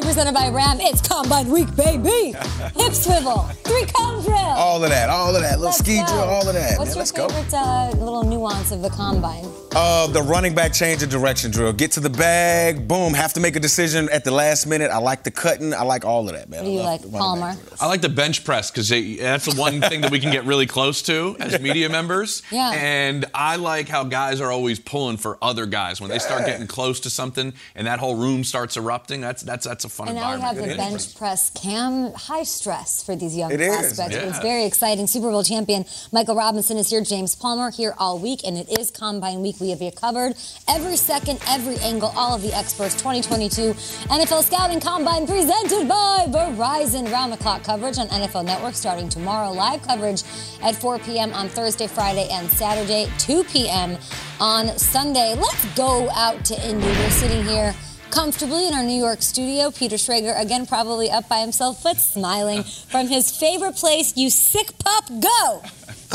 Represented by Ram. It's Combine Week, baby. Hip swivel, three cone drill. All of that, all of that, little Let's ski go. drill, all of that. What's Man, your let's go. favorite uh, little nuance of the combine? Uh, the running back change of direction drill. Get to the bag, boom. Have to make a decision at the last minute. I like the cutting. I like all of that, man. What do you I like, the Palmer? I like the bench press because that's the one thing that we can get really close to as media members. Yeah. And I like how guys are always pulling for other guys when they start getting close to something and that whole room starts erupting. That's that's that's a fun And now we have environment. the bench press cam. High stress for these young It is, yeah. It's very exciting. Super Bowl champion Michael Robinson is here. James Palmer here all week, and it is Combine Week. We have you covered every second, every angle, all of the experts. 2022 NFL Scouting Combine presented by Verizon. Round the clock coverage on NFL Network starting tomorrow. Live coverage at 4 p.m. on Thursday, Friday, and Saturday, 2 p.m. on Sunday. Let's go out to Indy. We're sitting here comfortably in our New York studio. Peter Schrager, again, probably up by himself, but smiling from his favorite place. You sick pup, go!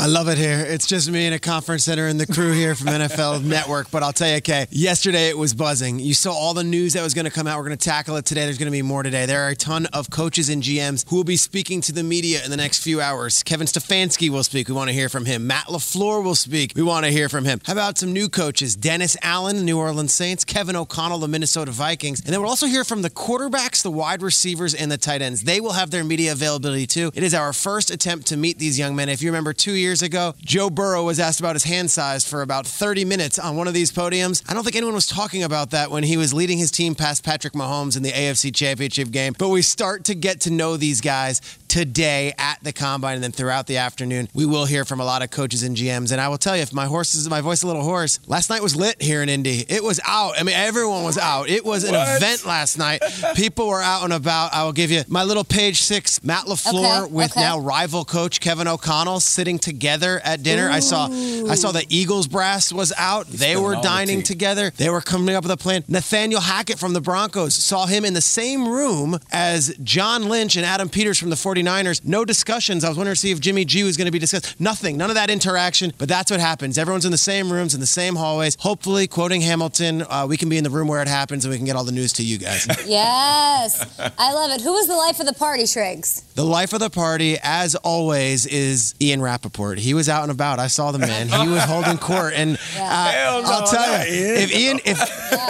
I love it here. It's just me and a conference center and the crew here from NFL Network. But I'll tell you, okay, yesterday it was buzzing. You saw all the news that was going to come out. We're going to tackle it today. There's going to be more today. There are a ton of coaches and GMs who will be speaking to the media in the next few hours. Kevin Stefanski will speak. We want to hear from him. Matt LaFleur will speak. We want to hear from him. How about some new coaches? Dennis Allen, New Orleans Saints, Kevin O'Connell, the Minnesota Vikings. And then we'll also hear from the quarterbacks, the wide receivers, and the tight ends. They will have their media availability too. It is our first attempt to meet these young men. If you remember two years ago, Joe Burrow was asked about his hand size for about 30 minutes on one of these podiums. I don't think anyone was talking about that when he was leading his team past Patrick Mahomes in the AFC Championship game. But we start to get to know these guys today at the combine and then throughout the afternoon. We will hear from a lot of coaches and GMs. And I will tell you, if my horse is my voice is a little hoarse, last night was lit here in Indy. It was out. I mean, everyone was out. It was an event last night. People were out and about. I will give you my little page six, Matt LaFleur Okay, with okay. now rival coach Kevin O'Connell sitting together at dinner. I saw I saw the Eagles brass was out. they were spilling dining tea. together. They were coming up with a plan. Nathaniel Hackett from the Broncos saw him in the same room as John Lynch and Adam Peters from the 49ers. No discussions. I was wondering to see if Jimmy G was going to be discussed. Nothing. None of that interaction. But that's what happens. Everyone's in the same rooms, in the same hallways. Hopefully, quoting Hamilton, uh, we can be in the room where it happens and we can get all the news to you guys. Yes, I love it. Who was the life of the party, Shrigs? The life of the party, as always, is Ian Rapoport. He was out and about. I saw the man. He was holding court, and uh, no, I'll tell you, Ian. if Ian, if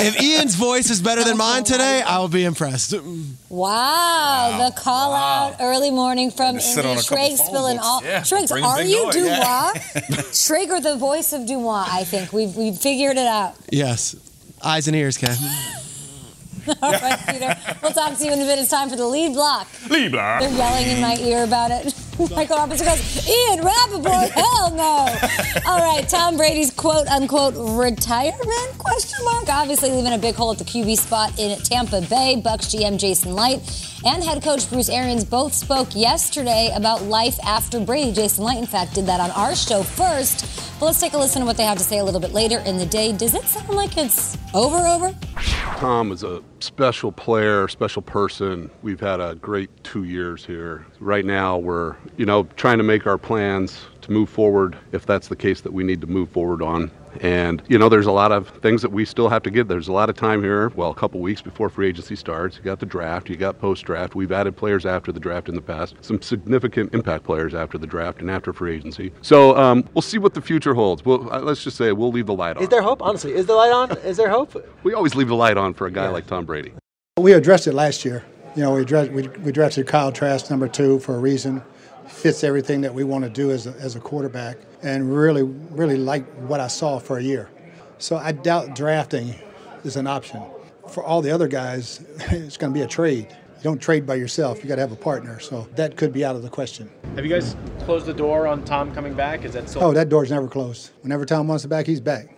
if Ian's voice is better than mine today, I will be impressed. Wow, the call out early morning from Had to sit Indy. on a couple Shrigs phone spilling all. Yeah, Shrigs, are you noise, Dubois? yeah. Schrager, the voice of Dubois. I think we've we've figured it out. Yes, eyes and ears, Ken. All right, Peter. We'll talk to you in a bit. It's time for the lead block. Lead block. They're yelling in my ear about it. Michael Robinson goes, Ian Rapoport, hell no. All right, Tom Brady's quote unquote retirement question mark. Obviously leaving a big hole at the QB spot in Tampa Bay. Bucks GM Jason Licht and head coach Bruce Arians both spoke yesterday about life after Brady. Jason Licht, in fact, did that on our show first. But let's take a listen to what they have to say a little bit later in the day. Does it sound like it's over, over? Tom is a special player, special person. We've had a great two years here. Right now, we're, you know, trying to make our plans to move forward if that's the case that we need to move forward on. And, you know, there's a lot of things that we still have to get. There's a lot of time here. Well, a couple weeks before free agency starts. You got the draft, you got post draft. We've added players after the draft in the past, some significant impact players after the draft and after free agency. So um, we'll see what the future holds. Well, uh, let's just say we'll leave the light on. Is there hope? Honestly, is the light on? Is there hope? We always leave the light on for a guy like Tom Brady. We addressed it last year. You know, we, we, we drafted Kyle Trask number two for a reason. Fits everything that we want to do as a, as a quarterback, and really, really like what I saw for a year. So I doubt drafting is an option. For all the other guys, it's going to be a trade. You don't trade by yourself. You got to have a partner. So that could be out of the question. Have you guys closed the door on Tom coming back? Is that still? Oh, that door's never closed. Whenever Tom wants to back, he's back.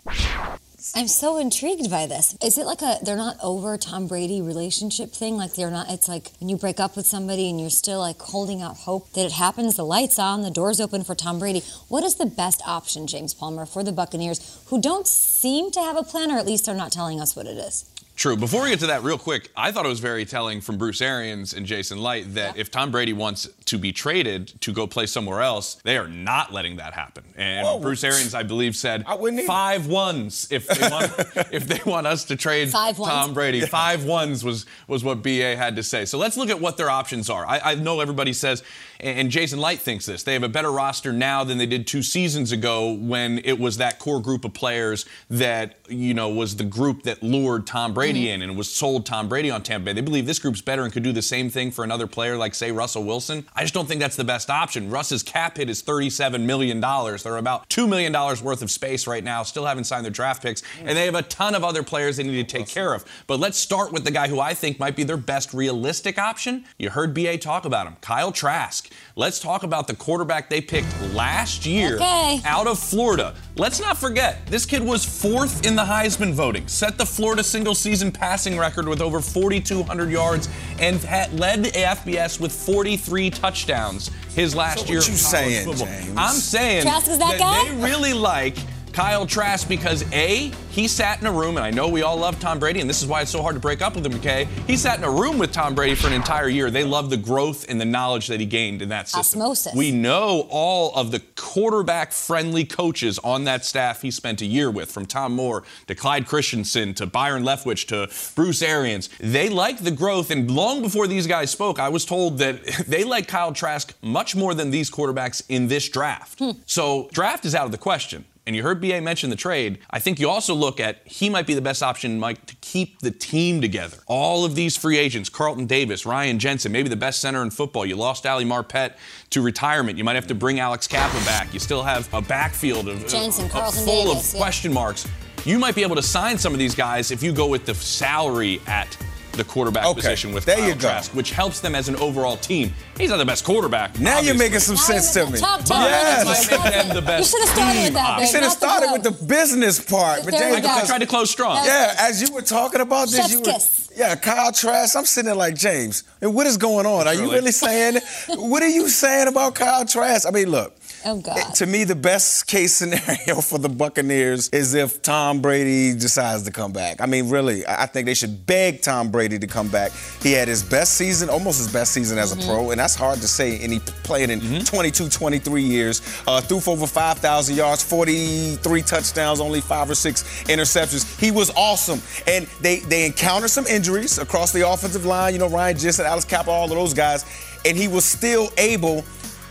I'm so intrigued by this. Is it like a they're not over Tom Brady relationship thing? Like they're not. It's like when you break up with somebody and you're still like holding out hope that it happens. The lights on, the doors open for Tom Brady. What is the best option, James Palmer, for the Buccaneers, who don't seem to have a plan, or at least they're not telling us what it is? True. Before we get to that, real quick, I thought it was very telling from Bruce Arians and Jason Licht that if Tom Brady wants to be traded to go play somewhere else, they are not letting that happen. And Whoa. Bruce Arians, I believe, said I five ones if they want if they want us to trade Five ones. Tom Brady. Five ones was was what BA had to say. So let's look at what their options are. I, I know everybody says, and Jason Licht thinks this. They have a better roster now than they did two seasons ago when it was that core group of players that you know was the group that lured Tom Brady mm-hmm. in and was sold Tom Brady on Tampa Bay. They believe this group's better and could do the same thing for another player like say Russell Wilson. I just don't think that's the best option. Russ's cap hit is $37 million. They're about $2 million worth of space right now, still haven't signed their draft picks, mm. and they have a ton of other players they need to take care of. But let's start with the guy who I think might be their best realistic option. You heard BA talk about him, Kyle Trask. Let's talk about the quarterback they picked last year Okay. out of Florida. Let's not forget, this kid was fourth in the Heisman voting, set the Florida single season passing record with over 4,200 yards, and had led the FBS with 43 touchdowns his last So year. what of you saying, football. James? I'm saying Trask is that they really like Kyle Trask because A, he sat in a room, and I know we all love Tom Brady, and this is why it's so hard to break up with him, McKay. He sat in a room with Tom Brady for an entire year. They love the growth and the knowledge that he gained in that system. Osmosis. We know all of the quarterback friendly coaches on that staff he spent a year with, from Tom Moore to Clyde Christensen to Byron Leftwich to Bruce Arians. They like the growth, and long before these guys spoke, I was told that they like Kyle Trask much more than these quarterbacks in this draft. Hmm. So, draft is out of the question. And you heard BA mention the trade. I think you also look at he might be the best option, Mike, to keep the team together. All of these free agents, Carlton Davis, Ryan Jensen, maybe the best center in football. You lost Ali Marpet to retirement. You might have to bring Alex Cappa back. You still have a backfield of, Jensen, Carlton full Davis, of yeah. question marks. You might be able to sign some of these guys if you go with the salary at the quarterback Okay, position with there Kyle you go. Trask, which helps them as an overall team. He's not the best quarterback. Now you're making some sense to me. Talk, talk, Yes. talk, talk. Make them the best You should have started with that, team. babe. You should have not the started with the business part. But There James, we. I tried to close strong. Yeah, as you were talking about this, Chef's you were, kiss. yeah, Kyle Trask. I'm sitting there like James. And what is going on? Are you Really? really saying? what are you saying about Kyle Trask? I mean, look. Oh, God. to me, the best case scenario for the Buccaneers is if Tom Brady decides to come back. I mean, really, I think they should beg Tom Brady to come back. He had his best season, almost his best season as a pro, and that's hard to say. And he played in 22, 23 years, uh, threw for over 5,000 yards, 43 touchdowns, only five or six interceptions. He was awesome. And they, they encountered some injuries across the offensive line. You know, Ryan Jensen, Alex Cappa, all of those guys. And he was still able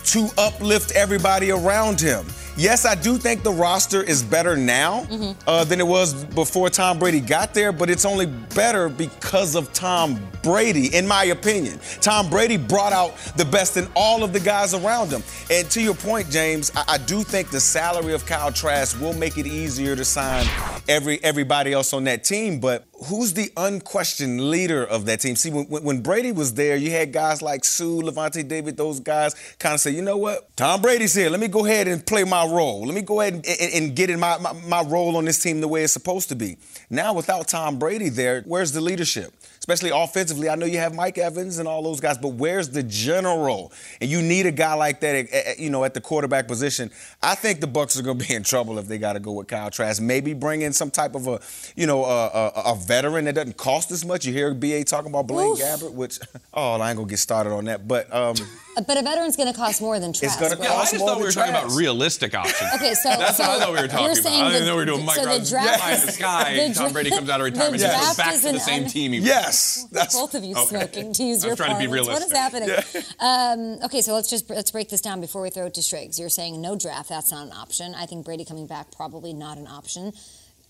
to uplift everybody around him. Yes, I do think the roster is better now uh, than it was before Tom Brady got there, but it's only better because of Tom Brady, in my opinion. Tom Brady brought out the best in all of the guys around him. And to your point, James, I, I do think the salary of Kyle Trask will make it easier to sign every everybody else on that team. But who's the unquestioned leader of that team? See, when, when Brady was there, you had guys like Sue, Lavonte David, those guys kind of say, you know what? Tom Brady's here. Let me go ahead and play my role. Let me go ahead and, and, and get in my, my, my role on this team the way it's supposed to be. Now, without Tom Brady there, where's the leadership? Especially offensively. I know you have Mike Evans and all those guys, but where's the general? And you need a guy like that, you know, at the quarterback position. I think the Bucks are going to be in trouble if they got to go with Kyle Trask. Maybe bring in some type of a, you know, a, a, a veteran that doesn't cost as much. You hear BA talking about Blaine Gabbert, which, oh, I ain't gonna get started on that, but. Um, but a veteran's going to cost more than Trask. It's going to right? cost I just more thought we were than talking about realistic options. Okay, so That's so what I thought we were talking you're about. saying I didn't the- know we were doing Mike so the Robbins draft- in the sky. the and Tom Brady comes out of the retirement. and draft goes back is to the an same un- team. he. Yes, that's both of you Okay. smoking to use I your was trying to be parlance. What is realistic. happening? um, okay, so let's just let's break this down before we throw it to Striggs. You're saying no draft. That's not an option. I think Brady coming back probably not an option.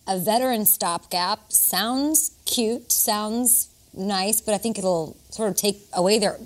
A veteran stopgap sounds cute, sounds nice, but I think it'll sort of take away their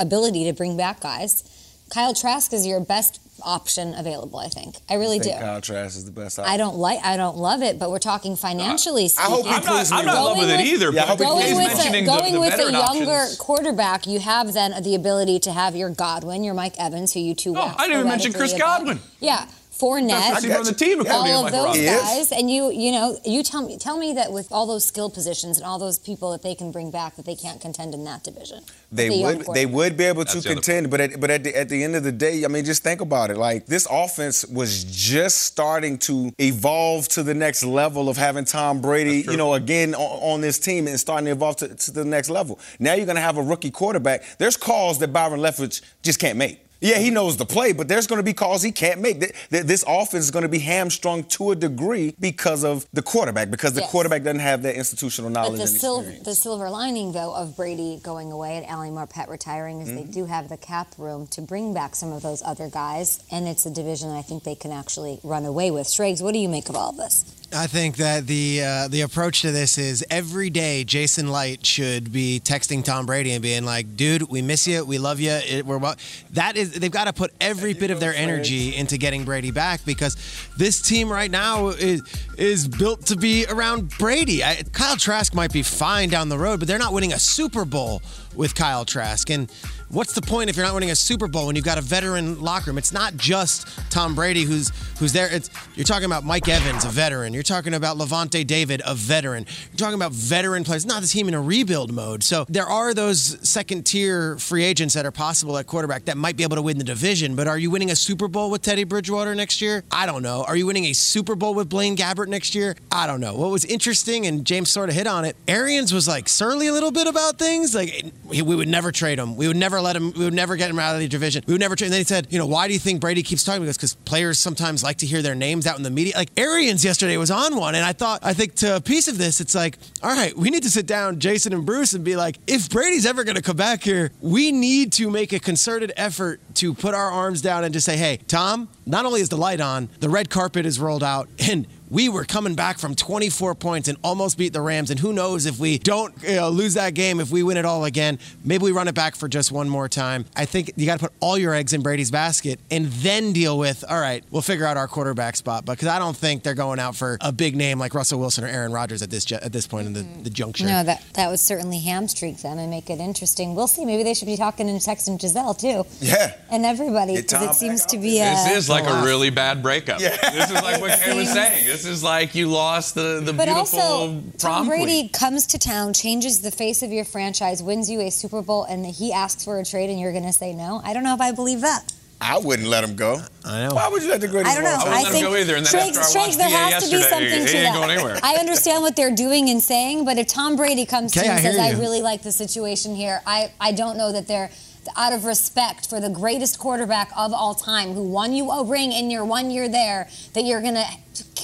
ability to bring back guys. Kyle Trask is your best option available. I think. I really I think do. Kyle Trask is the best option. I don't like. I don't love it, but we're talking financially I speaking. hope he I'm not, proves I'm not in love with it either, Yeah, I but hope Going with, a, mentioning the- going the with a younger options. quarterback, you have then the ability to have your Godwin, your Mike Evans, who you two. Oh, I didn't even mention Chris theoretically Godwin. Yeah, Fournette. Best on the team, according all Mike of those Robbins. Guys, and you, you know, you tell me, tell me that with all those skill positions and all those people that they can bring back, that they can't contend in that division. They With a young would they would be able to That's the other contend, but at, but at the, at the end of the day, I mean, just think about it. Like this offense was just starting to evolve to the next level of having Tom Brady, you know, again on, on this team and starting to evolve to, to the next level. Now you're going to have a rookie quarterback. There's calls that Byron Leftwich just can't make. Yeah, he knows the play, but there's going to be calls he can't make. Th- th- This offense is going to be hamstrung to a degree because of the quarterback, because the Yes. quarterback doesn't have that institutional knowledge But the, and sil- the silver lining, though, of Brady going away and Ali Marpet retiring is Mm-hmm. they do have the cap room to bring back some of those other guys, and it's a division I think they can actually run away with. Striggs, what do you make of all this? I think that the uh, the approach to this is every day Jason Licht should be texting Tom Brady and being like, "Dude, we miss you, we love you." It, we're about-" that is they've got to put every bit of their energy into getting Brady back because this team right now is is built to be around Brady. I, Kyle Trask might be fine down the road, but they're not winning a Super Bowl with Kyle Trask and. What's the point if you're not winning a Super Bowl when you've got a veteran locker room? It's not just Tom Brady who's who's there. It's you're talking about Mike Evans, a veteran. You're talking about Lavonte David, a veteran. You're talking about veteran players. Not the team in a rebuild mode. So there are those second tier free agents that are possible at quarterback that might be able to win the division. But are you winning a Super Bowl with Teddy Bridgewater next year? I don't know. Are you winning a Super Bowl with Blaine Gabbert next year? I don't know. What was interesting, and James sort of hit on it. Arians was like surly a little bit about things. Like we would never trade him. We would never let him. We would never get him out of the division. We would never trade. And then he said, you know, why do you think Brady keeps talking? Because because players sometimes like to hear their names out in the media. Like Arians yesterday was on one, and I thought I think to a piece of this, it's like, all right, we need to sit down, Jason and Bruce, and be like, if Brady's ever going to come back here, we need to make a concerted effort to put our arms down and just say, hey, Tom, not only is the light on, the red carpet is rolled out, and we were coming back from 24 points and almost beat the Rams. And who knows if we don't you know, lose that game, if we win it all again, maybe we run it back for just one more time. I think you got to put all your eggs in Brady's basket and then deal with, all right, we'll figure out our quarterback spot. Because I don't think they're going out for a big name like Russell Wilson or Aaron Rodgers at this ju- at this point in the, the juncture. No, that that would certainly hamstring them and make it interesting. We'll see. Maybe they should be talking to Tex and texting Gisele too, yeah. and everybody because it seems to out be. This uh, is like a really bad breakup. This is like what Kay was saying. This is like you lost the, the But beautiful also, prom Tom Brady queen. comes to town, changes the face of your franchise, wins you a Super Bowl, and he asks for a trade, and you're going to say no. I don't know if I believe that. I wouldn't let him go. I know. Why would you let the greatest I don't know. of I time? wouldn't let him go either, and then Strength- after I strength, there has to be something he to ain't that. going anywhere. I understand what they're doing and saying, but if Tom Brady comes to Okay, you and says, hear "I really like the situation here," I I don't know that they're out of respect for the greatest quarterback of all time who won you a ring in your one year there that you're gonna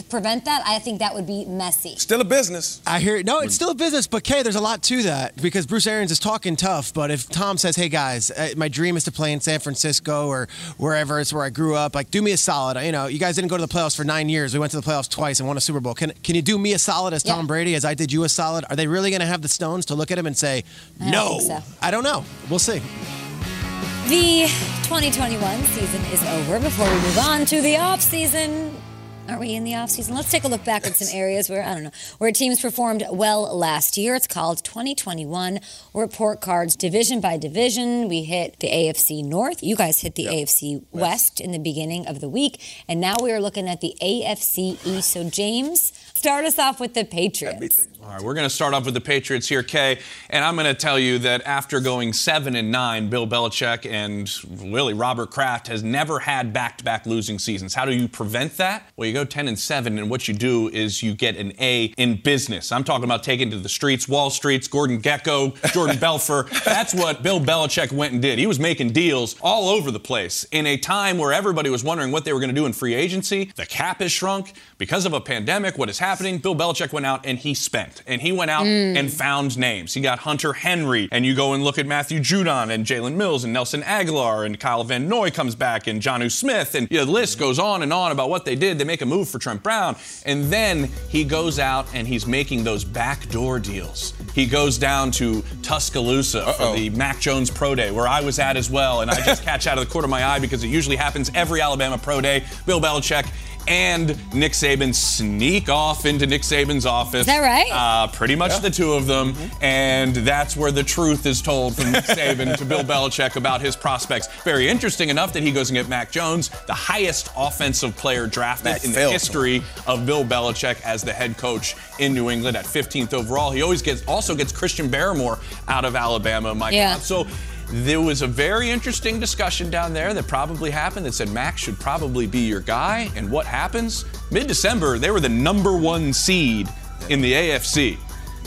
prevent that. I think that would be messy. Still a business. I hear no, it's still a business, but Kay, there's a lot to that because Bruce Arians is talking tough. But if Tom says, "Hey guys, uh, my dream is to play in San Francisco or wherever it's where I grew up, like do me a solid. You know, you guys didn't go to the playoffs for nine years. We went to the playoffs twice and won a Super Bowl. Can can you do me a solid as Tom Yeah. Brady as I did you a solid? Are they really going to have the stones to look at him and say, I no? so. I don't know. We'll see. The 2021 season is over. Before we move on to the off season, Aren't we in the offseason? Let's take a look back at some areas where, I don't know, where teams performed well last year. It's called 2021 Report Cards division by division. We hit the AFC North. You guys hit the AFC West in the beginning of the week. And now we are looking at the AFC East. So, James, start us off with the Patriots. All right, we're going to start off with the Patriots here, Kay, and I'm going to tell you that after going seven and nine, Bill Belichick and really Robert Kraft has never had back-to-back losing seasons. How do you prevent that? Well, you go 10 and seven, and what you do is you get an A in business. I'm talking about taking to the streets, Wall Streets, Gordon Gekko, Jordan Belfer. That's what Bill Belichick went and did. He was making deals all over the place in a time where everybody was wondering what they were going to do in free agency. The cap has shrunk because of a pandemic. What is happening? Bill Belichick went out and he spent and he went out Mm. and found names. He got Hunter Henry, and you go and look at Matthew Judon and Jalen Mills and Nelson Agholor, and Kyle Van Noy comes back, and Jonnu Smith, and you know, the list goes on and on about what they did. They make a move for Trent Brown, and then he goes out and he's making those backdoor deals. He goes down to Tuscaloosa for the Mac Jones Pro Day, where I was at as well, and I just catch out of the corner of my eye because it usually happens every Alabama Pro Day. Bill Belichick and Nick Saban sneak off into Nick Saban's office. Is that right? Uh, pretty much the two of them. And that's where the truth is told from Nick Saban to Bill Belichick about his prospects. Very interesting enough that he goes and get Mac Jones, the highest offensive player drafted Mac in the failed. history of Bill Belichick as the head coach in New England at 15th overall. He always gets also gets Christian Barmore out of Alabama, Mike. Yeah. So there was a very interesting discussion down there that probably happened that said Max should probably be your guy. And what happens? Mid December, they were the number one seed in the AFC.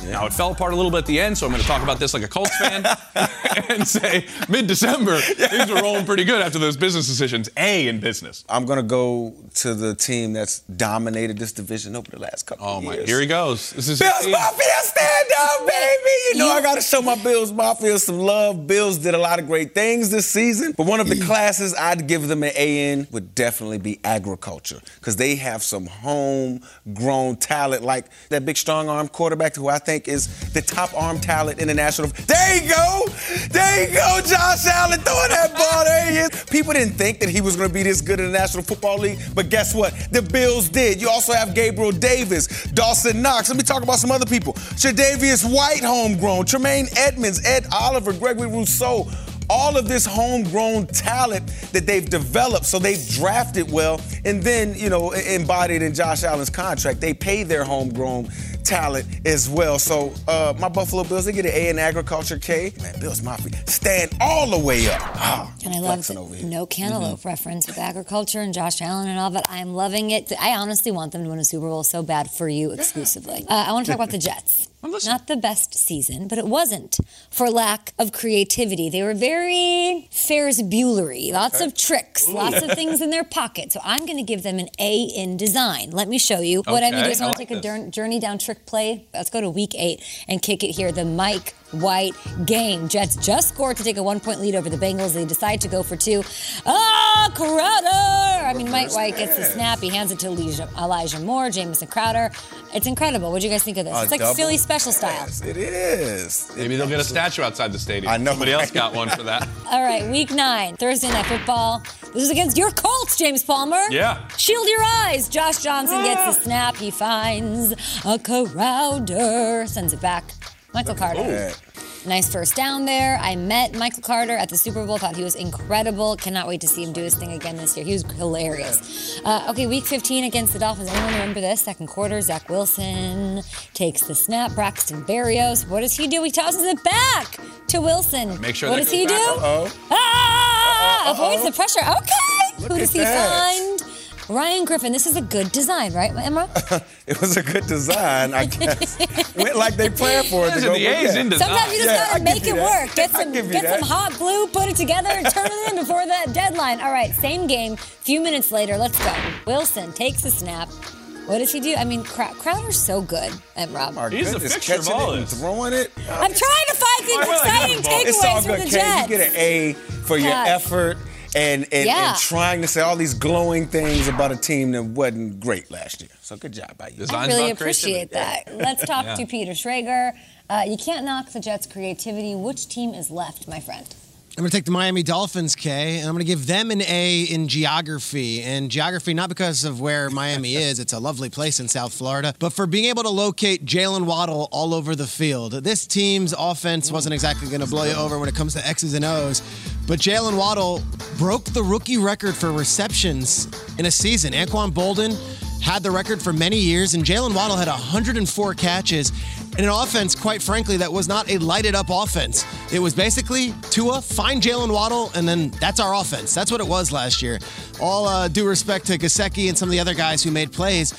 Now it fell apart a little bit at the end, so I'm going to talk about this like a Colts fan and say mid-December things were rolling pretty good after those business decisions. A in business. I'm gonna go to the team that's dominated this division over the last couple Oh my! years. Here he goes. This is Bills Mafia, stand up, baby! You know I gotta show my Bills Mafia some love. Bills did a lot of great things this season, but one of the classes I'd give them an A in would definitely be agriculture, because they have some homegrown talent, like that big strong arm quarterback who I think is the top arm talent in the national. There you go, there you go, Josh Allen throwing that ball. There he is. People didn't think that he was gonna be this good in the National Football League, but guess what? The Bills did. You also have Gabriel Davis, Dawson Knox. Let me talk about some other people. Tre'Davious White, homegrown. Tremaine Edmunds, Ed Oliver, Gregory Rousseau. All of this homegrown talent that they've developed, so they've drafted well, and then you know embodied in Josh Allen's contract. They pay their homegrown talent as well. So uh, my Buffalo Bills, they get an A in agriculture. K, man, Bills Mafia stand all the way up. Ah, And I love flexing the over here. no cantaloupe reference with agriculture and Josh Allen and all, but I'm loving it. I honestly want them to win a Super Bowl so bad for you exclusively. Uh, I want to talk about the Jets. Not the best season, but it wasn't for lack of creativity. They were very Ferris Buellery, lots of tricks, lots of things in their pocket. So I'm going to give them an A in design. Let me show you. What I mean Okay, is, I want to like take a this. dur- journey down trick play. Let's go to week eight and kick it here. The Mike White game. Jets just scored to take a one point lead over the Bengals. They decide to go for two. Ah, Crowder! I mean, Mike White gets the snap. He hands it to Elijah, Elijah Moore, Jamison Crowder. It's incredible. What do you guys think of this? A it's like double Philly special style. Yes, it is. Maybe they'll get a statue outside the stadium. I know, Somebody else got one for that. All right, week nine, Thursday night football. This is against your Colts, James Palmer. Yeah. Shield your eyes. Josh Johnson gets the snap. He finds a Crowder, sends it back. Michael Carter. Nice first down there. I met Michael Carter at the Super Bowl. Thought he was incredible. Cannot wait to see him do his thing again this year. He was hilarious. Uh, okay, week 15 against the Dolphins. Anyone remember this? Second quarter, Zach Wilson takes the snap. Braxton Berrios. What does he do? He tosses it back to Wilson. Make sure What does he goes do? back. Uh-oh. Ah! Avoids the pressure. Okay. Look Who does he that. find? Ryan Griffin. This is a good design, right, Emma? It was a good design, I guess. Went like they planned for it to Listen, go. the A's yeah. in design. Sometimes you just Yeah, gotta give make it that. work. Get some get that. some hot glue, put it together, and turn it in before the deadline. All right, same game. Few minutes later, let's go. Wilson takes a snap. What does he do? I mean, Crow- Crowder's so good at Rob. My He's the goodness, fixture of catching all it and throwing it. I'm trying to find some Why would I exciting give him the ball? It's all takeaways good, from the Jets. You get an A for your God. effort and and, Yeah. and trying to say all these glowing things about a team that wasn't great last year. So good job by you. I really appreciate creativity. that. Let's talk Yeah. to Peter Schrager. Uh, you can't knock the Jets' creativity. Which team is left, my friend? I'm going to take the Miami Dolphins, Kay, and I'm going to give them an A in geography. And geography, not because of where Miami is, it's a lovely place in South Florida, but for being able to locate Jaylen Waddle all over the field. This team's offense wasn't exactly going to blow you over when it comes to X's and O's, but Jaylen Waddle broke the rookie record for receptions in a season. Anquan Boldin had the record for many years, and Jaylen Waddle had 104 catches in an offense, quite frankly, that was not a lighted up offense. It was basically Tua, find Jaylen Waddle, and then that's our offense. That's what it was last year. All uh, due respect to Gesicki and some of the other guys who made plays.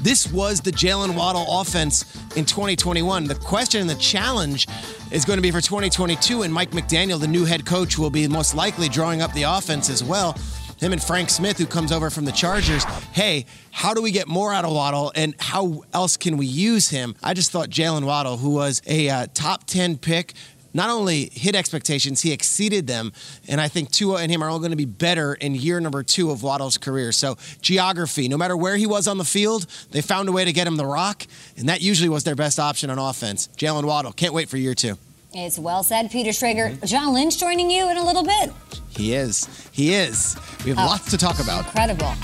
This was the Jaylen Waddle offense in 2021. The question and the challenge is going to be for 2022, and Mike McDaniel, the new head coach, will be most likely drawing up the offense as well him and Frank Smith, who comes over from the Chargers. Hey, how do we get more out of Waddle and how else can we use him? I just thought Jaylen Waddle, who was a uh, top 10 pick, not only hit expectations, he exceeded them. And I think Tua and him are all going to be better in year number two of Waddle's career. So, geography, no matter where he was on the field, they found a way to get him the rock. And that usually was their best option on offense. Jaylen Waddle, can't wait for year two. It's well said, Peter Schrager. John Lynch joining you in a little bit. He is. He is. We have Oh, lots to talk about. Incredible.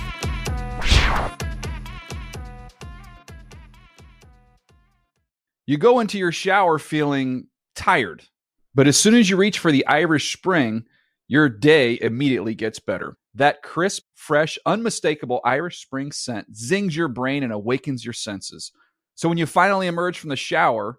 You go into your shower feeling tired, but as soon as you reach for the Irish Spring, your day immediately gets better. That crisp, fresh, unmistakable Irish Spring scent zings your brain and awakens your senses. So when you finally emerge from the shower,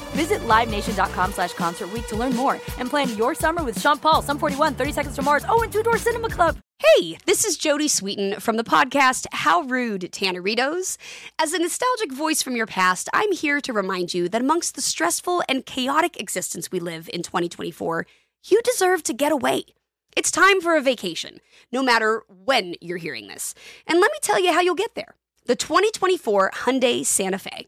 Visit LiveNation.com slash Concert to learn more and plan your summer with Sean Paul, Sum 41, 30 Seconds to Mars, oh, and Two Door Cinema Club. Hey, this is Jodie Sweetin from the podcast How Rude Tanneritos. As a nostalgic voice from your past, I'm here to remind you that amongst the stressful and chaotic existence we live in 2024, you deserve to get away. It's time for a vacation, no matter when you're hearing this. And let me tell you how you'll get there. The 2024 Hyundai Santa Fe.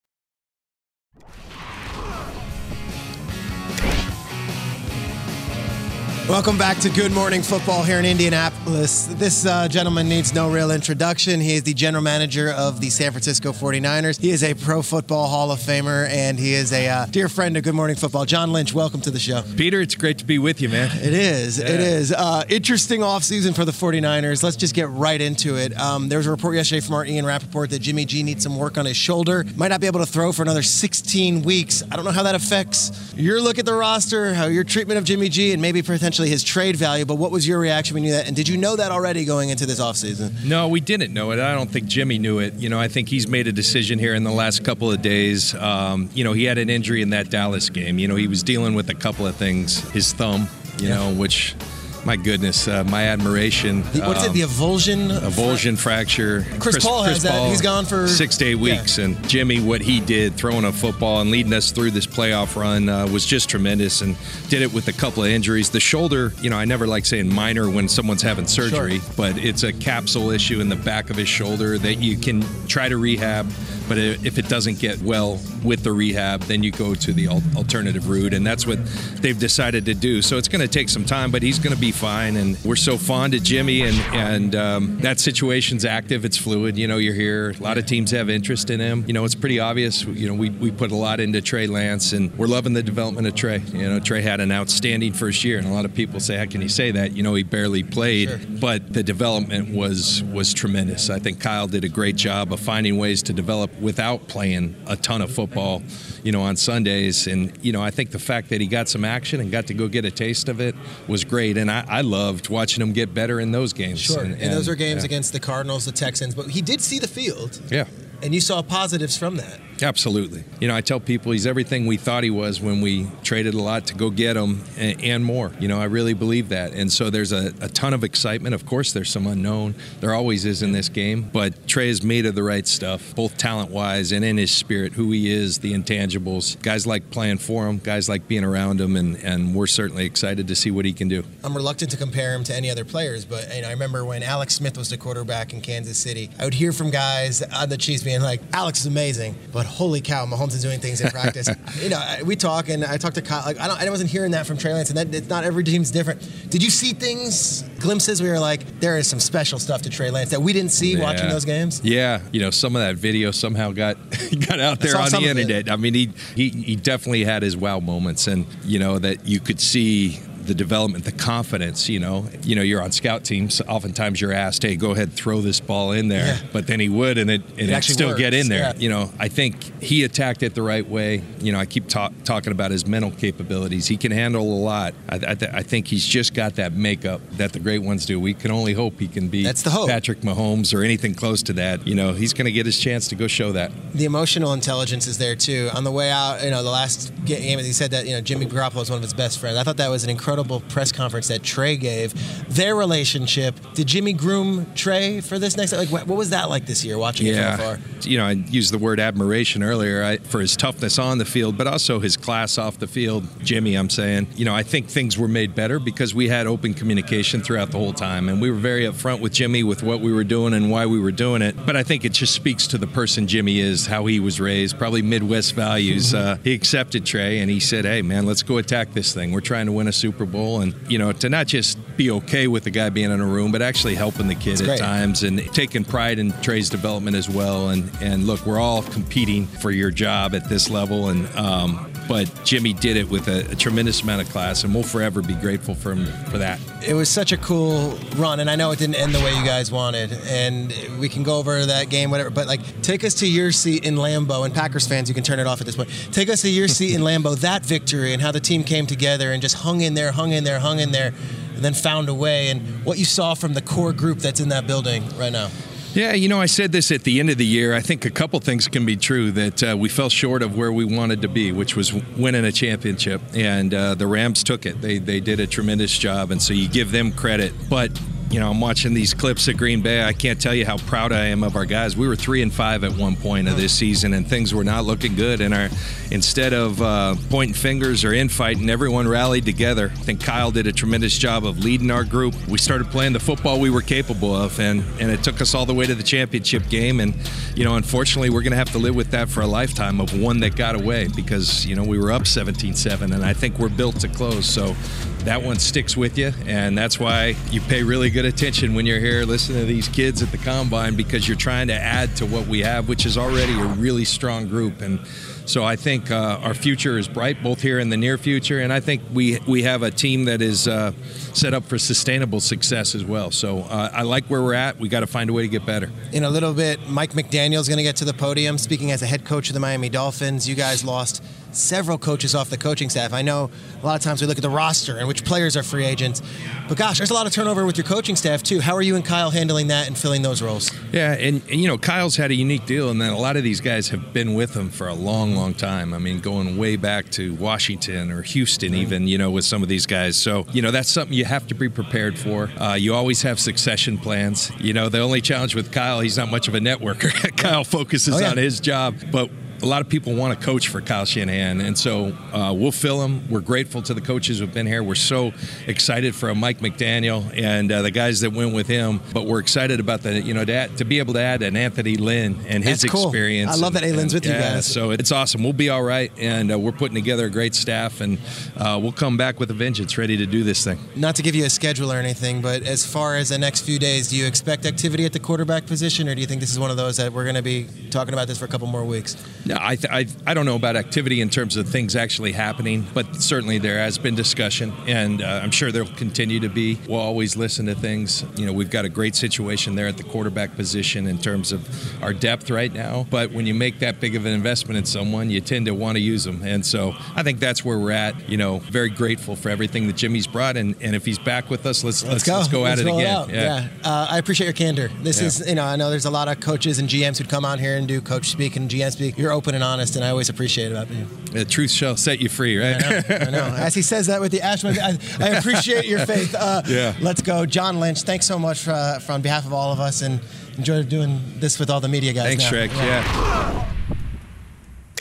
Welcome back to Good Morning Football here in Indianapolis. This uh, gentleman needs no real introduction. He is the general manager of the San Francisco 49ers. He is a Pro Football Hall of Famer, and he is a uh, dear friend of Good Morning Football. John Lynch, welcome to the show. Peter, it's great to be with you, man. It is. Yeah. It is. Uh, interesting offseason for the 49ers. Let's just get right into it. Um, there was a report yesterday from our Ian Rapoport that Jimmy G needs some work on his shoulder. Might not be able to throw for another 16 weeks. I don't know how that affects your look at the roster, how your treatment of Jimmy G, and maybe potentially his trade value. But what was your reaction when you knew that? And did you know that already going into this offseason? No, we didn't know it. I don't think Jimmy knew it. You know, I think he's made a decision here in the last couple of days. Um, you know, he had an injury in that Dallas game. You know, he was dealing with a couple of things. His thumb, you know, which, my goodness, uh, my admiration. The- what is it? Um, The avulsion? avulsion fracture. Chris Paul has that. He's gone for- six to eight Yeah. weeks. And Jimmy, what he did throwing a football and leading us through this playoff run uh, was just tremendous. And did it with a couple of injuries. The shoulder, you know, I never like saying minor when someone's having surgery, but it's a capsule issue in the back of his shoulder that you can try to rehab. But if it doesn't get well with the rehab, then you go to the al- alternative route, and that's what they've decided to do. So it's going to take some time, but he's going to be fine. And we're so fond of Jimmy, and and um, that situation's active. It's fluid. You know, you're here. A lot of teams have interest in him. You know, it's pretty obvious. You know, we we put a lot into Trey Lance, and we're loving the development of Trey. You know, Trey had an outstanding first year, and a lot of people say, "How can you say that?" You know, he barely played, but the development was was tremendous. I think Kyle did a great job of finding ways to develop without playing a ton of football, you know, on Sundays. And, you know, I think the fact that he got some action and got to go get a taste of it was great. And I, I loved watching him get better in those games. Sure. And, those are games yeah. against the Cardinals, the Texans, but he did see the field. Yeah. And you saw positives from that. Absolutely. You know, I tell people he's everything we thought he was when we traded a lot to go get him and, and more. You know, I really believe that. And so there's a, a, ton of excitement. Of course, there's some unknown. There always is in this game. But Trey is made of the right stuff, both talent wise and in his spirit, who he is, the intangibles. Guys like playing for him, guys like being around him, and, and we're certainly excited to see what he can do. I'm reluctant to compare him to any other players, but you know, I remember when Alex Smith was the quarterback in Kansas City, I would hear from guys on the Chiefs being like, Alex is amazing, but holy cow, Mahomes is doing things in practice. you know, we talk, and I talked to Kyle. Like, I, don't, I wasn't hearing that from Trey Lance, and that it's not every team's different. Did you see things, glimpses? We were like, there is some special stuff to Trey Lance that we didn't see yeah. watching those games. Yeah, you know, some of that video somehow got got out there on the internet. I mean, he, he he definitely had his wow moments, and you know that you could see the development, the confidence. You know, you know, you're on scout teams. Oftentimes, you're asked, "Hey, go ahead, throw this ball in there," Yeah. but then he would, and it and It it still get in there. yeah. You know, I think he attacked it the right way. You know, I keep talk, talking about his mental capabilities. He can handle a lot. I, I, th- I think he's just got that makeup that the great ones do. We can only hope he can be That's the hope. Patrick Mahomes or anything close to that. You know, he's going to get his chance to go show that. The emotional intelligence is there too. On the way out, you know, the last game, he said that you know Jimmy Garoppolo is one of his best friends. I thought that was an incredible press conference that Trey gave. Their relationship. Did Jimmy groom Trey for this next? Like, what, was that like this year watching it from afar? You know, I used the word admiration earlier I, for his toughness on the field, but also his class off the field. Jimmy, I'm saying, you know, I think things were made better because we had open communication throughout the whole time, and we were very upfront with Jimmy with what we were doing and why we were doing it. But I think it just speaks to the person Jimmy is, how he was raised, probably Midwest values. Uh, he accepted Trey and he said, "Hey, man, let's go attack this thing. We're trying to win a Super Bowl, and you know, to not just be okay with the guy being in a room, but actually helping the kid at great. times and taking pride in Trey's development as well. And and look, we're all competing for your job at this level, and um, but Jimmy did it with a, a tremendous amount of class, and we'll forever be grateful for him for that. It was such a cool run, and I know it didn't end the way you guys wanted. And we can go over that game, whatever. But like, take us to your seat in Lambeau, and Packers fans, you can turn it off at this point. Take us to your seat in Lambeau, that victory, and how the team came together and just hung in there, hung in there, hung in there, and then found a way. And what you saw from the core group that's in that building right now. Yeah, you know, I said this at the end of the year. I think a couple things can be true that uh, we fell short of where we wanted to be, which was winning a championship. And uh, the Rams took it. They they did a tremendous job, and so you give them credit. But you know, I'm watching these clips at Green Bay. I can't tell you how proud I am of our guys. We were three and five at one point of this season, and things were not looking good. And our instead of uh, pointing fingers or infighting, everyone rallied together. I think Kyle did a tremendous job of leading our group. We started playing the football we were capable of, and and it took us all the way to the championship game. And you know, unfortunately, we're going to have to live with that for a lifetime of one that got away because you know we were up 17-7, and I think we're built to close. So that one sticks with you, and that's why you pay really good attention when you're here listening to these kids at the combine because you're trying to add to what we have, which is already a really strong group. And so I think uh, our future is bright, both here in the near future, and I think we we have a team that is uh, set up for sustainable success as well. So uh, I like where we're at. We got to find a way to get better. In a little bit, Mike McDaniel's going to get to the podium. Speaking as a head coach of the Miami Dolphins, you guys lost several coaches off the coaching staff. I know a lot of times we look at the roster and which players are free agents, but gosh, there's a lot of turnover with your coaching staff too. How are you and Kyle handling that and filling those roles? Yeah, and, and you know, Kyle's had a unique deal, and then a lot of these guys have been with him for a long, long time. I mean, going way back to Washington or Houston, even, you know, with some of these guys. So, you know, that's something you have to be prepared for. Uh, you always have succession plans. You know, the only challenge with Kyle, he's not much of a networker. Kyle focuses Oh, yeah. on his job, but a lot of people want to coach for Kyle Shanahan, and so uh, we'll fill him. We're grateful to the coaches who've been here. We're so excited for a Mike McDaniel and uh, the guys that went with him, but we're excited about the you know to, add, to be able to add an Anthony Lynn and his cool. experience. I love and- that A-Lynn's and- with you guys. So it's awesome. We'll be all right, and uh, we're putting together a great staff, and uh, we'll come back with a vengeance, ready to do this thing. Not to give you a schedule or anything, but as far as the next few days, do you expect activity at the quarterback position, or do you think this is one of those that we're going to be talking about this for a couple more weeks? Yeah, I, th- I I don't know about activity in terms of things actually happening, but certainly there has been discussion, and uh, I'm sure there'll continue to be. We'll always listen to things. You know, we've got a great situation there at the quarterback position in terms of our depth right now. But when you make that big of an investment in someone, you tend to want to use them, and so I think that's where we're at. You know, very grateful for everything that Jimmy's brought, and, and if he's back with us, let's let's, let's go, let's at it again. out. Yeah, Uh, I appreciate your candor. This Yeah. is, you know, I know there's a lot of coaches and GMs who'd come out here and do coach speak and GM speak. You're open and honest, and I always appreciate it about you. The truth shall set you free, right? I know. As he says that with the Ashman, I, I appreciate your faith. Uh, Yeah. Let's go, John Lynch. Thanks so much uh, for, on behalf of all of us, and enjoy doing this with all the media guys. Thanks, now. Shrek. Yeah.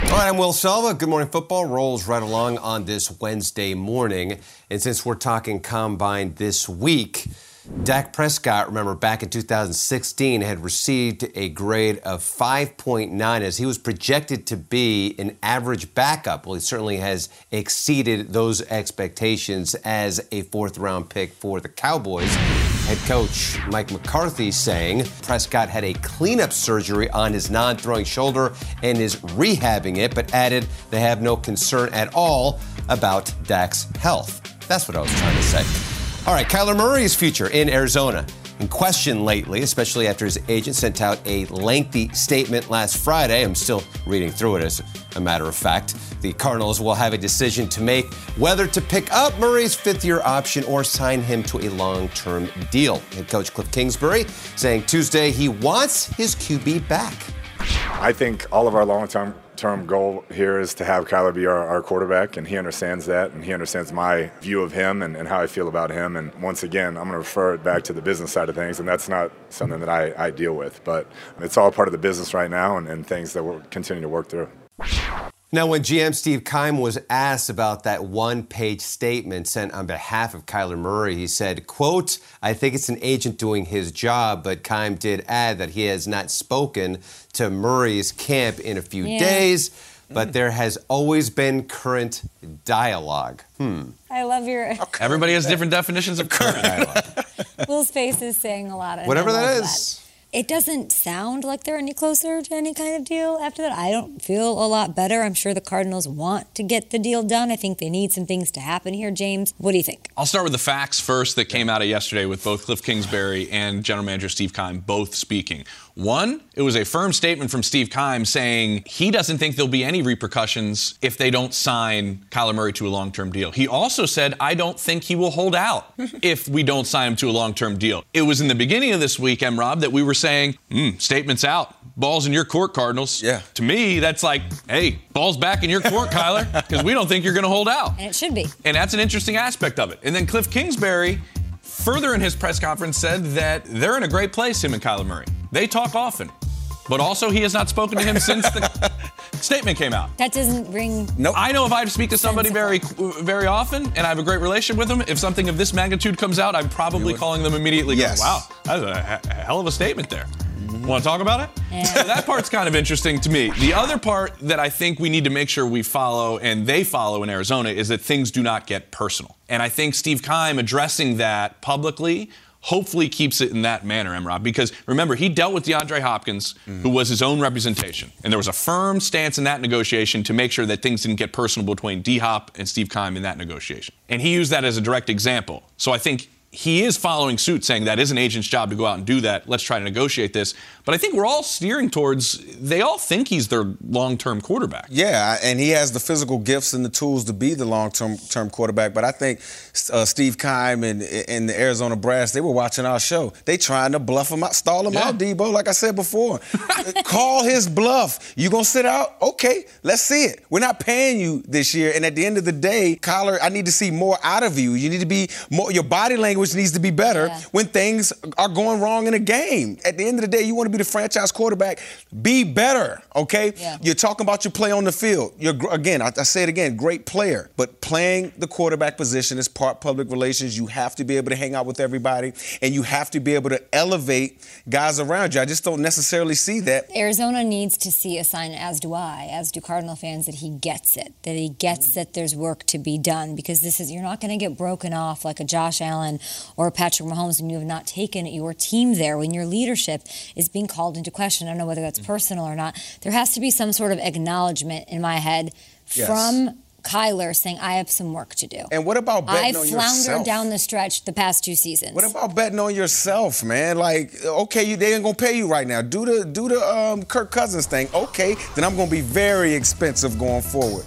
All right, I'm Will Selva. Good morning football rolls right along on this Wednesday morning. And since we're talking combine this week, Dak Prescott, remember back in 2016, had received a grade of 5.9 as he was projected to be an average backup. Well, he certainly has exceeded those expectations as a fourth round pick for the Cowboys. Head coach Mike McCarthy saying Prescott had a cleanup surgery on his non throwing shoulder and is rehabbing it, but added they have no concern at all about Dak's health. That's what I was trying to say. All right, Kyler Murray's future in Arizona in question lately, especially after his agent sent out a lengthy statement last Friday. I'm still reading through it as a matter of fact. The Cardinals will have a decision to make whether to pick up Murray's fifth year option or sign him to a long term deal. Head coach Cliff Kingsbury saying Tuesday he wants his QB back. I think all of our long-term term goal here is to have Kyler be our, our quarterback, and he understands that, and he understands my view of him and, and how I feel about him. And once again, I'm going to refer it back to the business side of things, and that's not something that I, I deal with, but it's all part of the business right now and, and things that we're continuing to work through. Now, when GM Steve Keim was asked about that one-page statement sent on behalf of Kyler Murray, he said, quote, I think it's an agent doing his job, but Keim did add that he has not spoken to Murray's camp in a few Yeah. days, but there has always been current dialogue. Hmm. I love your Everybody has different definitions of current. Dialogue. Will's face is saying a lot. and I Whatever that love is. It doesn't sound like they're any closer to any kind of deal after that. I don't feel a lot better. I'm sure the Cardinals want to get the deal done. I think they need some things to happen here. James, what do you think? I'll start with the facts first that came out of yesterday with both Cliff Kingsbury and General Manager Steve Keim both speaking. One, it was a firm statement from Steve Keim saying he doesn't think there'll be any repercussions if they don't sign Kyler Murray to a long term deal. He also said, I don't think he will hold out if we don't sign him to a long term deal. It was in the beginning of this week, M. Rob, that we were saying, hmm, statements out. Ball's in your court, Cardinals. Yeah. To me, that's like, hey, ball's back in your court, Kyler, because we don't think you're going to hold out. And it should be. And that's an interesting aspect of it. And then Cliff Kingsbury, further in his press conference, said that they're in a great place, him and Kyler Murray. They talk often. But also, he has not spoken to him since the statement came out. That doesn't ring. No. I know if I speak to somebody very, very often and I have a great relationship with them, if something of this magnitude comes out, I'm probably calling them immediately. going, Yes. wow, that's a, he- hell of a statement there. Want to talk about it? So that part's kind of interesting to me. The other part that I think we need to make sure we follow and they follow in Arizona is that things do not get personal. And I think Steve Keim addressing that publicly hopefully keeps it in that manner, Emrod, because remember, he dealt with DeAndre Hopkins, who mm-hmm. was his own representation. And there was a firm stance in that negotiation to make sure that things didn't get personal between D Hop and Steve Keim in that negotiation. And he used that as a direct example. So I think he is following suit, saying that is an agent's job to go out and do that. Let's try to negotiate this. But I think we're all steering towards, they all think he's their long term quarterback. Yeah, and he has the physical gifts and the tools to be the long-term quarterback. But I think uh, Steve Keim and, and the Arizona Brass, they were watching our show. They trying to bluff him out, stall him out, Debo. Like I said before, call his bluff. You gonna sit out? Okay, let's see it. We're not paying you this year, and at the end of the day, Kyler, I need to see more out of you. You need to be more. Your body language needs to be better when things are going wrong in a game. At the end of the day, you want to be the franchise quarterback. Be better. Okay. You're talking about your play on the field. You're again. I, I say it again. Great player, but playing the quarterback position is part public relations. You have to be able to hang out with everybody, and you have to be able to elevate guys around you. I just don't necessarily see that. Arizona needs to see a sign, as do I, as do Cardinal fans, that he gets it, that he gets that there's work to be done because this is, you're not going to get broken off like a Josh Allen or Patrick Mahomes when you have not taken your team there, when your leadership is being called into question. I don't know whether that's personal or not. There has to be some sort of acknowledgement in my head Yes. from Kyler saying, I have some work to do. And what about I betting on floundered yourself? down the stretch the past two seasons. What about betting on yourself, man? Like, okay, you, they ain't gonna pay you right now. Do the do the um, Kirk Cousins thing. Okay, then I'm gonna be very expensive going forward.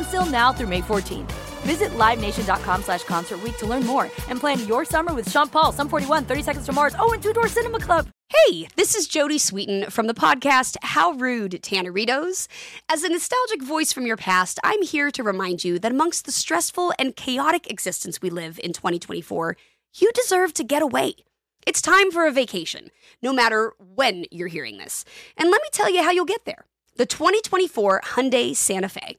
Sale now through May 14th. Visit LiveNation.com slash Concert to learn more and plan your summer with Sean Paul, Sum 41, 30 Seconds to Mars, oh, and Two Door Cinema Club. Hey, this is Jodie Sweetin from the podcast How Rude Tanneritos. As a nostalgic voice from your past, I'm here to remind you that amongst the stressful and chaotic existence we live in 2024, you deserve to get away. It's time for a vacation, no matter when you're hearing this. And let me tell you how you'll get there. The 2024 Hyundai Santa Fe.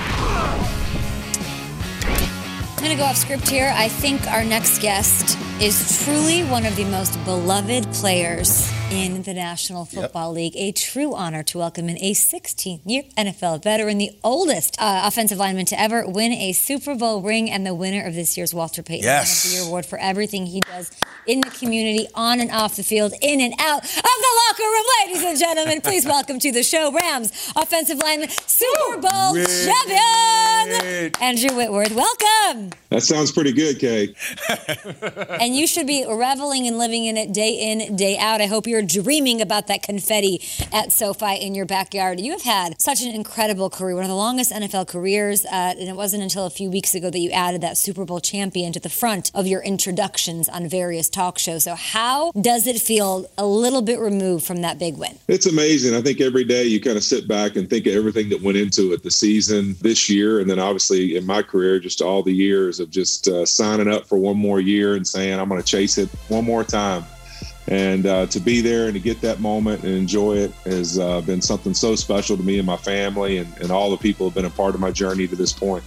I'm going to go off script here. I think our next guest is truly one of the most beloved players in the National Football League. A true honor to welcome in a 16 year NFL veteran, the oldest uh, offensive lineman to ever win a Super Bowl ring, and the winner of this year's Walter Payton Man Yes. of the Year Award for everything he does in the community, on and off the field, in and out of the locker room. Ladies and gentlemen, please welcome to the show Rams offensive lineman, Super Bowl champion, Andrew Whitworth. Welcome. That sounds pretty good, Kay. and you should be reveling and living in it day in, day out. I hope you're dreaming about that confetti at SoFi in your backyard. You have had such an incredible career, one of the longest NFL careers, uh, and it wasn't until a few weeks ago that you added that Super Bowl champion to the front of your introductions on various talk shows. So, how does it feel a little bit removed from that big win? It's amazing. I think every day you kind of sit back and think of everything that went into it the season this year. And then obviously in my career, just all the years of just uh, signing up for one more year and saying, I'm going to chase it one more time. And uh, to be there and to get that moment and enjoy it has uh, been something so special to me and my family and, and all the people have been a part of my journey to this point.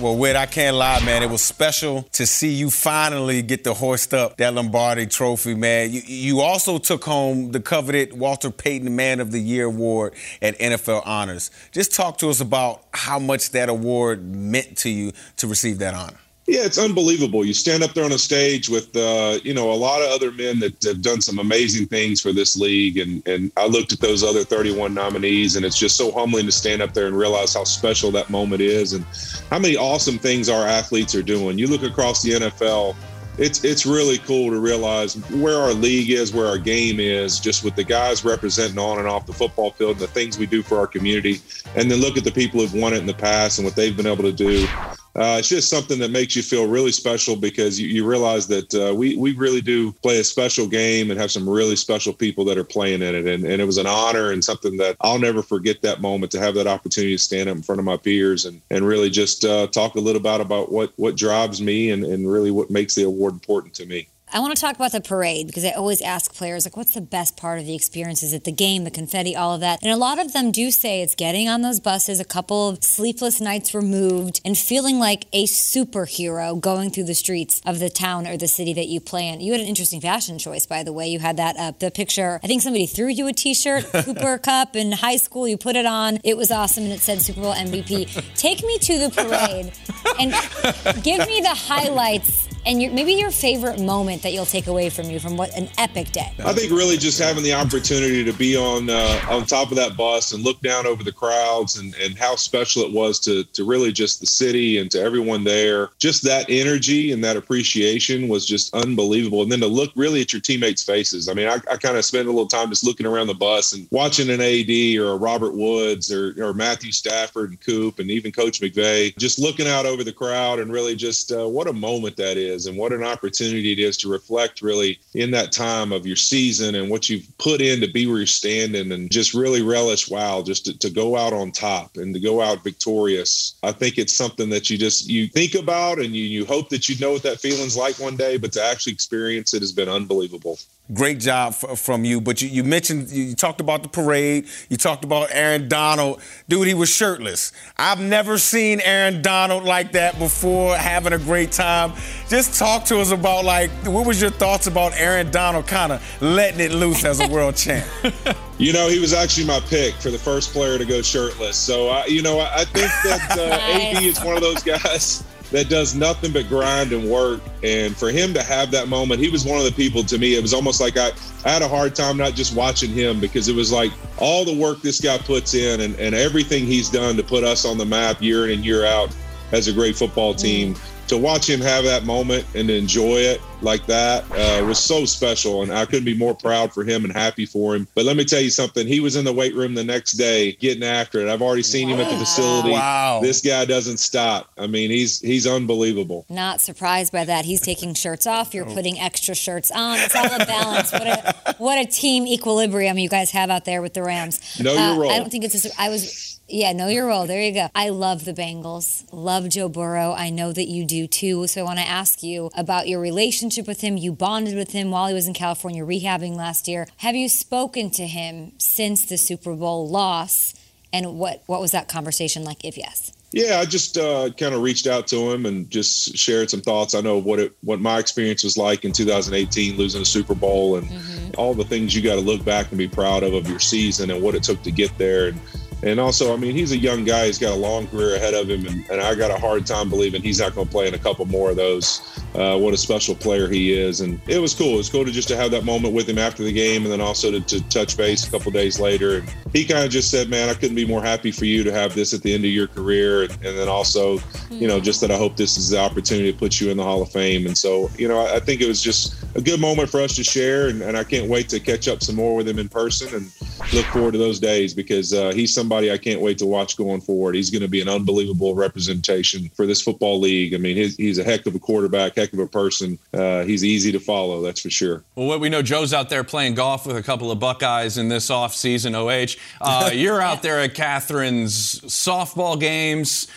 Well, Whit, I can't lie, man. It was special to see you finally get to hoist up that Lombardi trophy, man. You, you also took home the coveted Walter Payton Man of the Year award at NFL Honors. Just talk to us about how much that award meant to you to receive that honor. Yeah, it's unbelievable. You stand up there on a stage with, uh, you know, a lot of other men that have done some amazing things for this league, and and I looked at those other 31 nominees, and it's just so humbling to stand up there and realize how special that moment is, and how many awesome things our athletes are doing. You look across the NFL. It's it's really cool to realize where our league is, where our game is, just with the guys representing on and off the football field, and the things we do for our community, and then look at the people who've won it in the past and what they've been able to do uh, it's just something that makes you feel really special because you, you realize that uh, we we really do play a special game and have some really special people that are playing in it, and, and it was an honor and something that I'll never forget that moment to have that opportunity to stand up in front of my peers and and really just uh, talk a little about about what what drives me and and really what makes the award important to me. I want to talk about the parade because I always ask players, like, what's the best part of the experience? Is it the game, the confetti, all of that? And a lot of them do say it's getting on those buses, a couple of sleepless nights removed, and feeling like a superhero going through the streets of the town or the city that you play in. You had an interesting fashion choice, by the way. You had that up, the picture. I think somebody threw you a t shirt, Cooper Kupp in high school. You put it on. It was awesome, and it said Super Bowl MVP. Take me to the parade and give me the highlights and your, maybe your favorite moment that you'll take away from you from what an epic day. I think really just having the opportunity to be on uh, on top of that bus and look down over the crowds and, and how special it was to to really just the city and to everyone there. Just that energy and that appreciation was just unbelievable. And then to look really at your teammates' faces. I mean, I, I kind of spent a little time just looking around the bus and watching an AD or a Robert Woods or, or Matthew Stafford and Coop and even Coach McVay, just looking out over the crowd and really just uh, what a moment that is is and what an opportunity it is to reflect really in that time of your season and what you've put in to be where you're standing and just really relish wow just to, to go out on top and to go out victorious. I think it's something that you just you think about and you, you hope that you know what that feeling's like one day but to actually experience it has been unbelievable Great job f- from you. But you, you mentioned, you talked about the parade. You talked about Aaron Donald. Dude, he was shirtless. I've never seen Aaron Donald like that before, having a great time. Just talk to us about, like, what was your thoughts about Aaron Donald kind of letting it loose as a world champ? You know, he was actually my pick for the first player to go shirtless. So, I, you know, I think that uh, AD is one of those guys that does nothing but grind and work. And for him to have that moment, he was one of the people to me. It was almost like I, I had a hard time not just watching him because it was like all the work this guy puts in and, and everything he's done to put us on the map year in and year out as a great football team. Mm to watch him have that moment and enjoy it like that uh, was so special. And I couldn't be more proud for him and happy for him. But let me tell you something. He was in the weight room the next day getting after it. I've already seen wow. him at the facility. Wow. This guy doesn't stop. I mean, he's he's unbelievable. Not surprised by that. He's taking shirts off. You're putting extra shirts on. It's all a balance. what a what a team equilibrium you guys have out there with the Rams. Know your uh, role. I don't think it's. Just, I was yeah, know your role. There you go. I love the Bengals. Love Joe Burrow. I know that you do too. So I want to ask you about your relationship with him. You bonded with him while he was in California rehabbing last year. Have you spoken to him since the Super Bowl loss? And what what was that conversation like? If yes. Yeah, I just uh, kind of reached out to him and just shared some thoughts. I know what it what my experience was like in 2018, losing a Super Bowl, and mm-hmm. all the things you got to look back and be proud of of your season and what it took to get there. And and also, I mean, he's a young guy. He's got a long career ahead of him, and, and I got a hard time believing he's not going to play in a couple more of those. Uh, what a special player he is, and it was cool. It was cool to just to have that moment with him after the game, and then also to, to touch base a couple days later. And he kind of just said, "Man, I couldn't be more happy for you to have this at the end of your career, and, and then also, you know, just that I hope this is the opportunity to put you in the Hall of Fame." And so, you know, I, I think it was just a good moment for us to share, and, and, I can't wait to catch up some more with him in person, and look forward to those days because uh, he's somebody I can't wait to watch going forward. He's going to be an unbelievable representation for this football league. I mean, he's, he's a heck of a quarterback heck of a person. Uh, he's easy to follow, that's for sure. Well, what we know, Joe's out there playing golf with a couple of Buckeyes in this offseason, OH. Uh, you're out there at Catherine's softball games.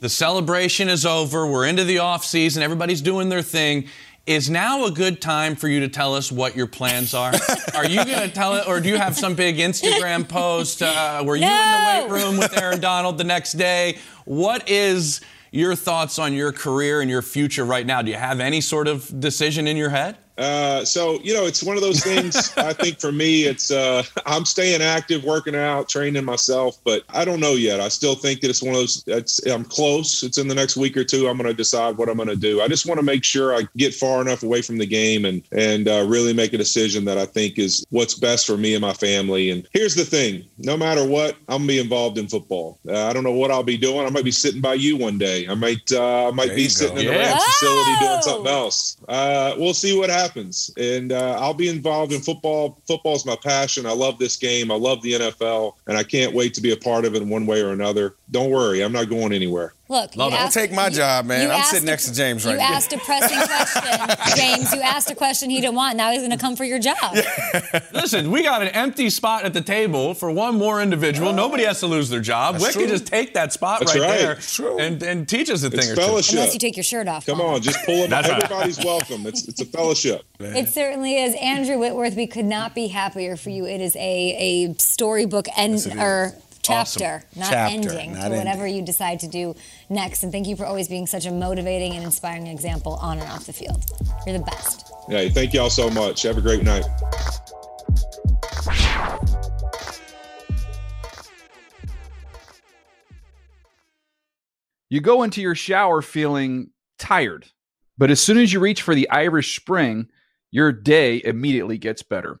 the celebration is over. We're into the offseason. Everybody's doing their thing. Is now a good time for you to tell us what your plans are? are you going to tell it, or do you have some big Instagram post? Uh, were you in the weight room with Aaron Donald the next day? What is your thoughts on your career and your future right now. Do you have any sort of decision in your head? Uh, so you know, it's one of those things. I think for me, it's uh, I'm staying active, working out, training myself, but I don't know yet. I still think that it's one of those. It's, I'm close. It's in the next week or two. I'm going to decide what I'm going to do. I just want to make sure I get far enough away from the game and and uh, really make a decision that I think is what's best for me and my family. And here's the thing: no matter what, I'm gonna be involved in football. Uh, I don't know what I'll be doing. I might be sitting by you one day. I might uh, I might be sitting go. in the yeah. Rams facility doing something else. Uh, we'll see what happens happens. And uh, I'll be involved in football. Football is my passion. I love this game. I love the NFL, and I can't wait to be a part of it in one way or another. Don't worry, I'm not going anywhere. Look, Love you it. Don't asked- take my job, man. I'm asked sitting a- next to James You right now. You asked a pressing question, James. You asked a question he didn't want. Now he's going to come for your job. Listen, we got an empty spot at the table for one more individual. Oh. Nobody has to lose their job. That's we true. can just take that spot That's right, right. there true. and, and teach us a thing or two. Unless you take your shirt off. Come on, just pull it. That's right. Everybody's welcome. It's it's a fellowship. It certainly is. Andrew Whitworth, we could not be happier for you. It is a, a storybook end Yes, it is. or Awesome. chapter, not Chapter, ending, not to whatever you decide to do next. And thank you for always being such a motivating and inspiring example on and off the field. You're the best. Yeah, thank y'all so much. Have a great night. You go into your shower feeling tired, but as soon as you reach for the Irish Spring, your day immediately gets better.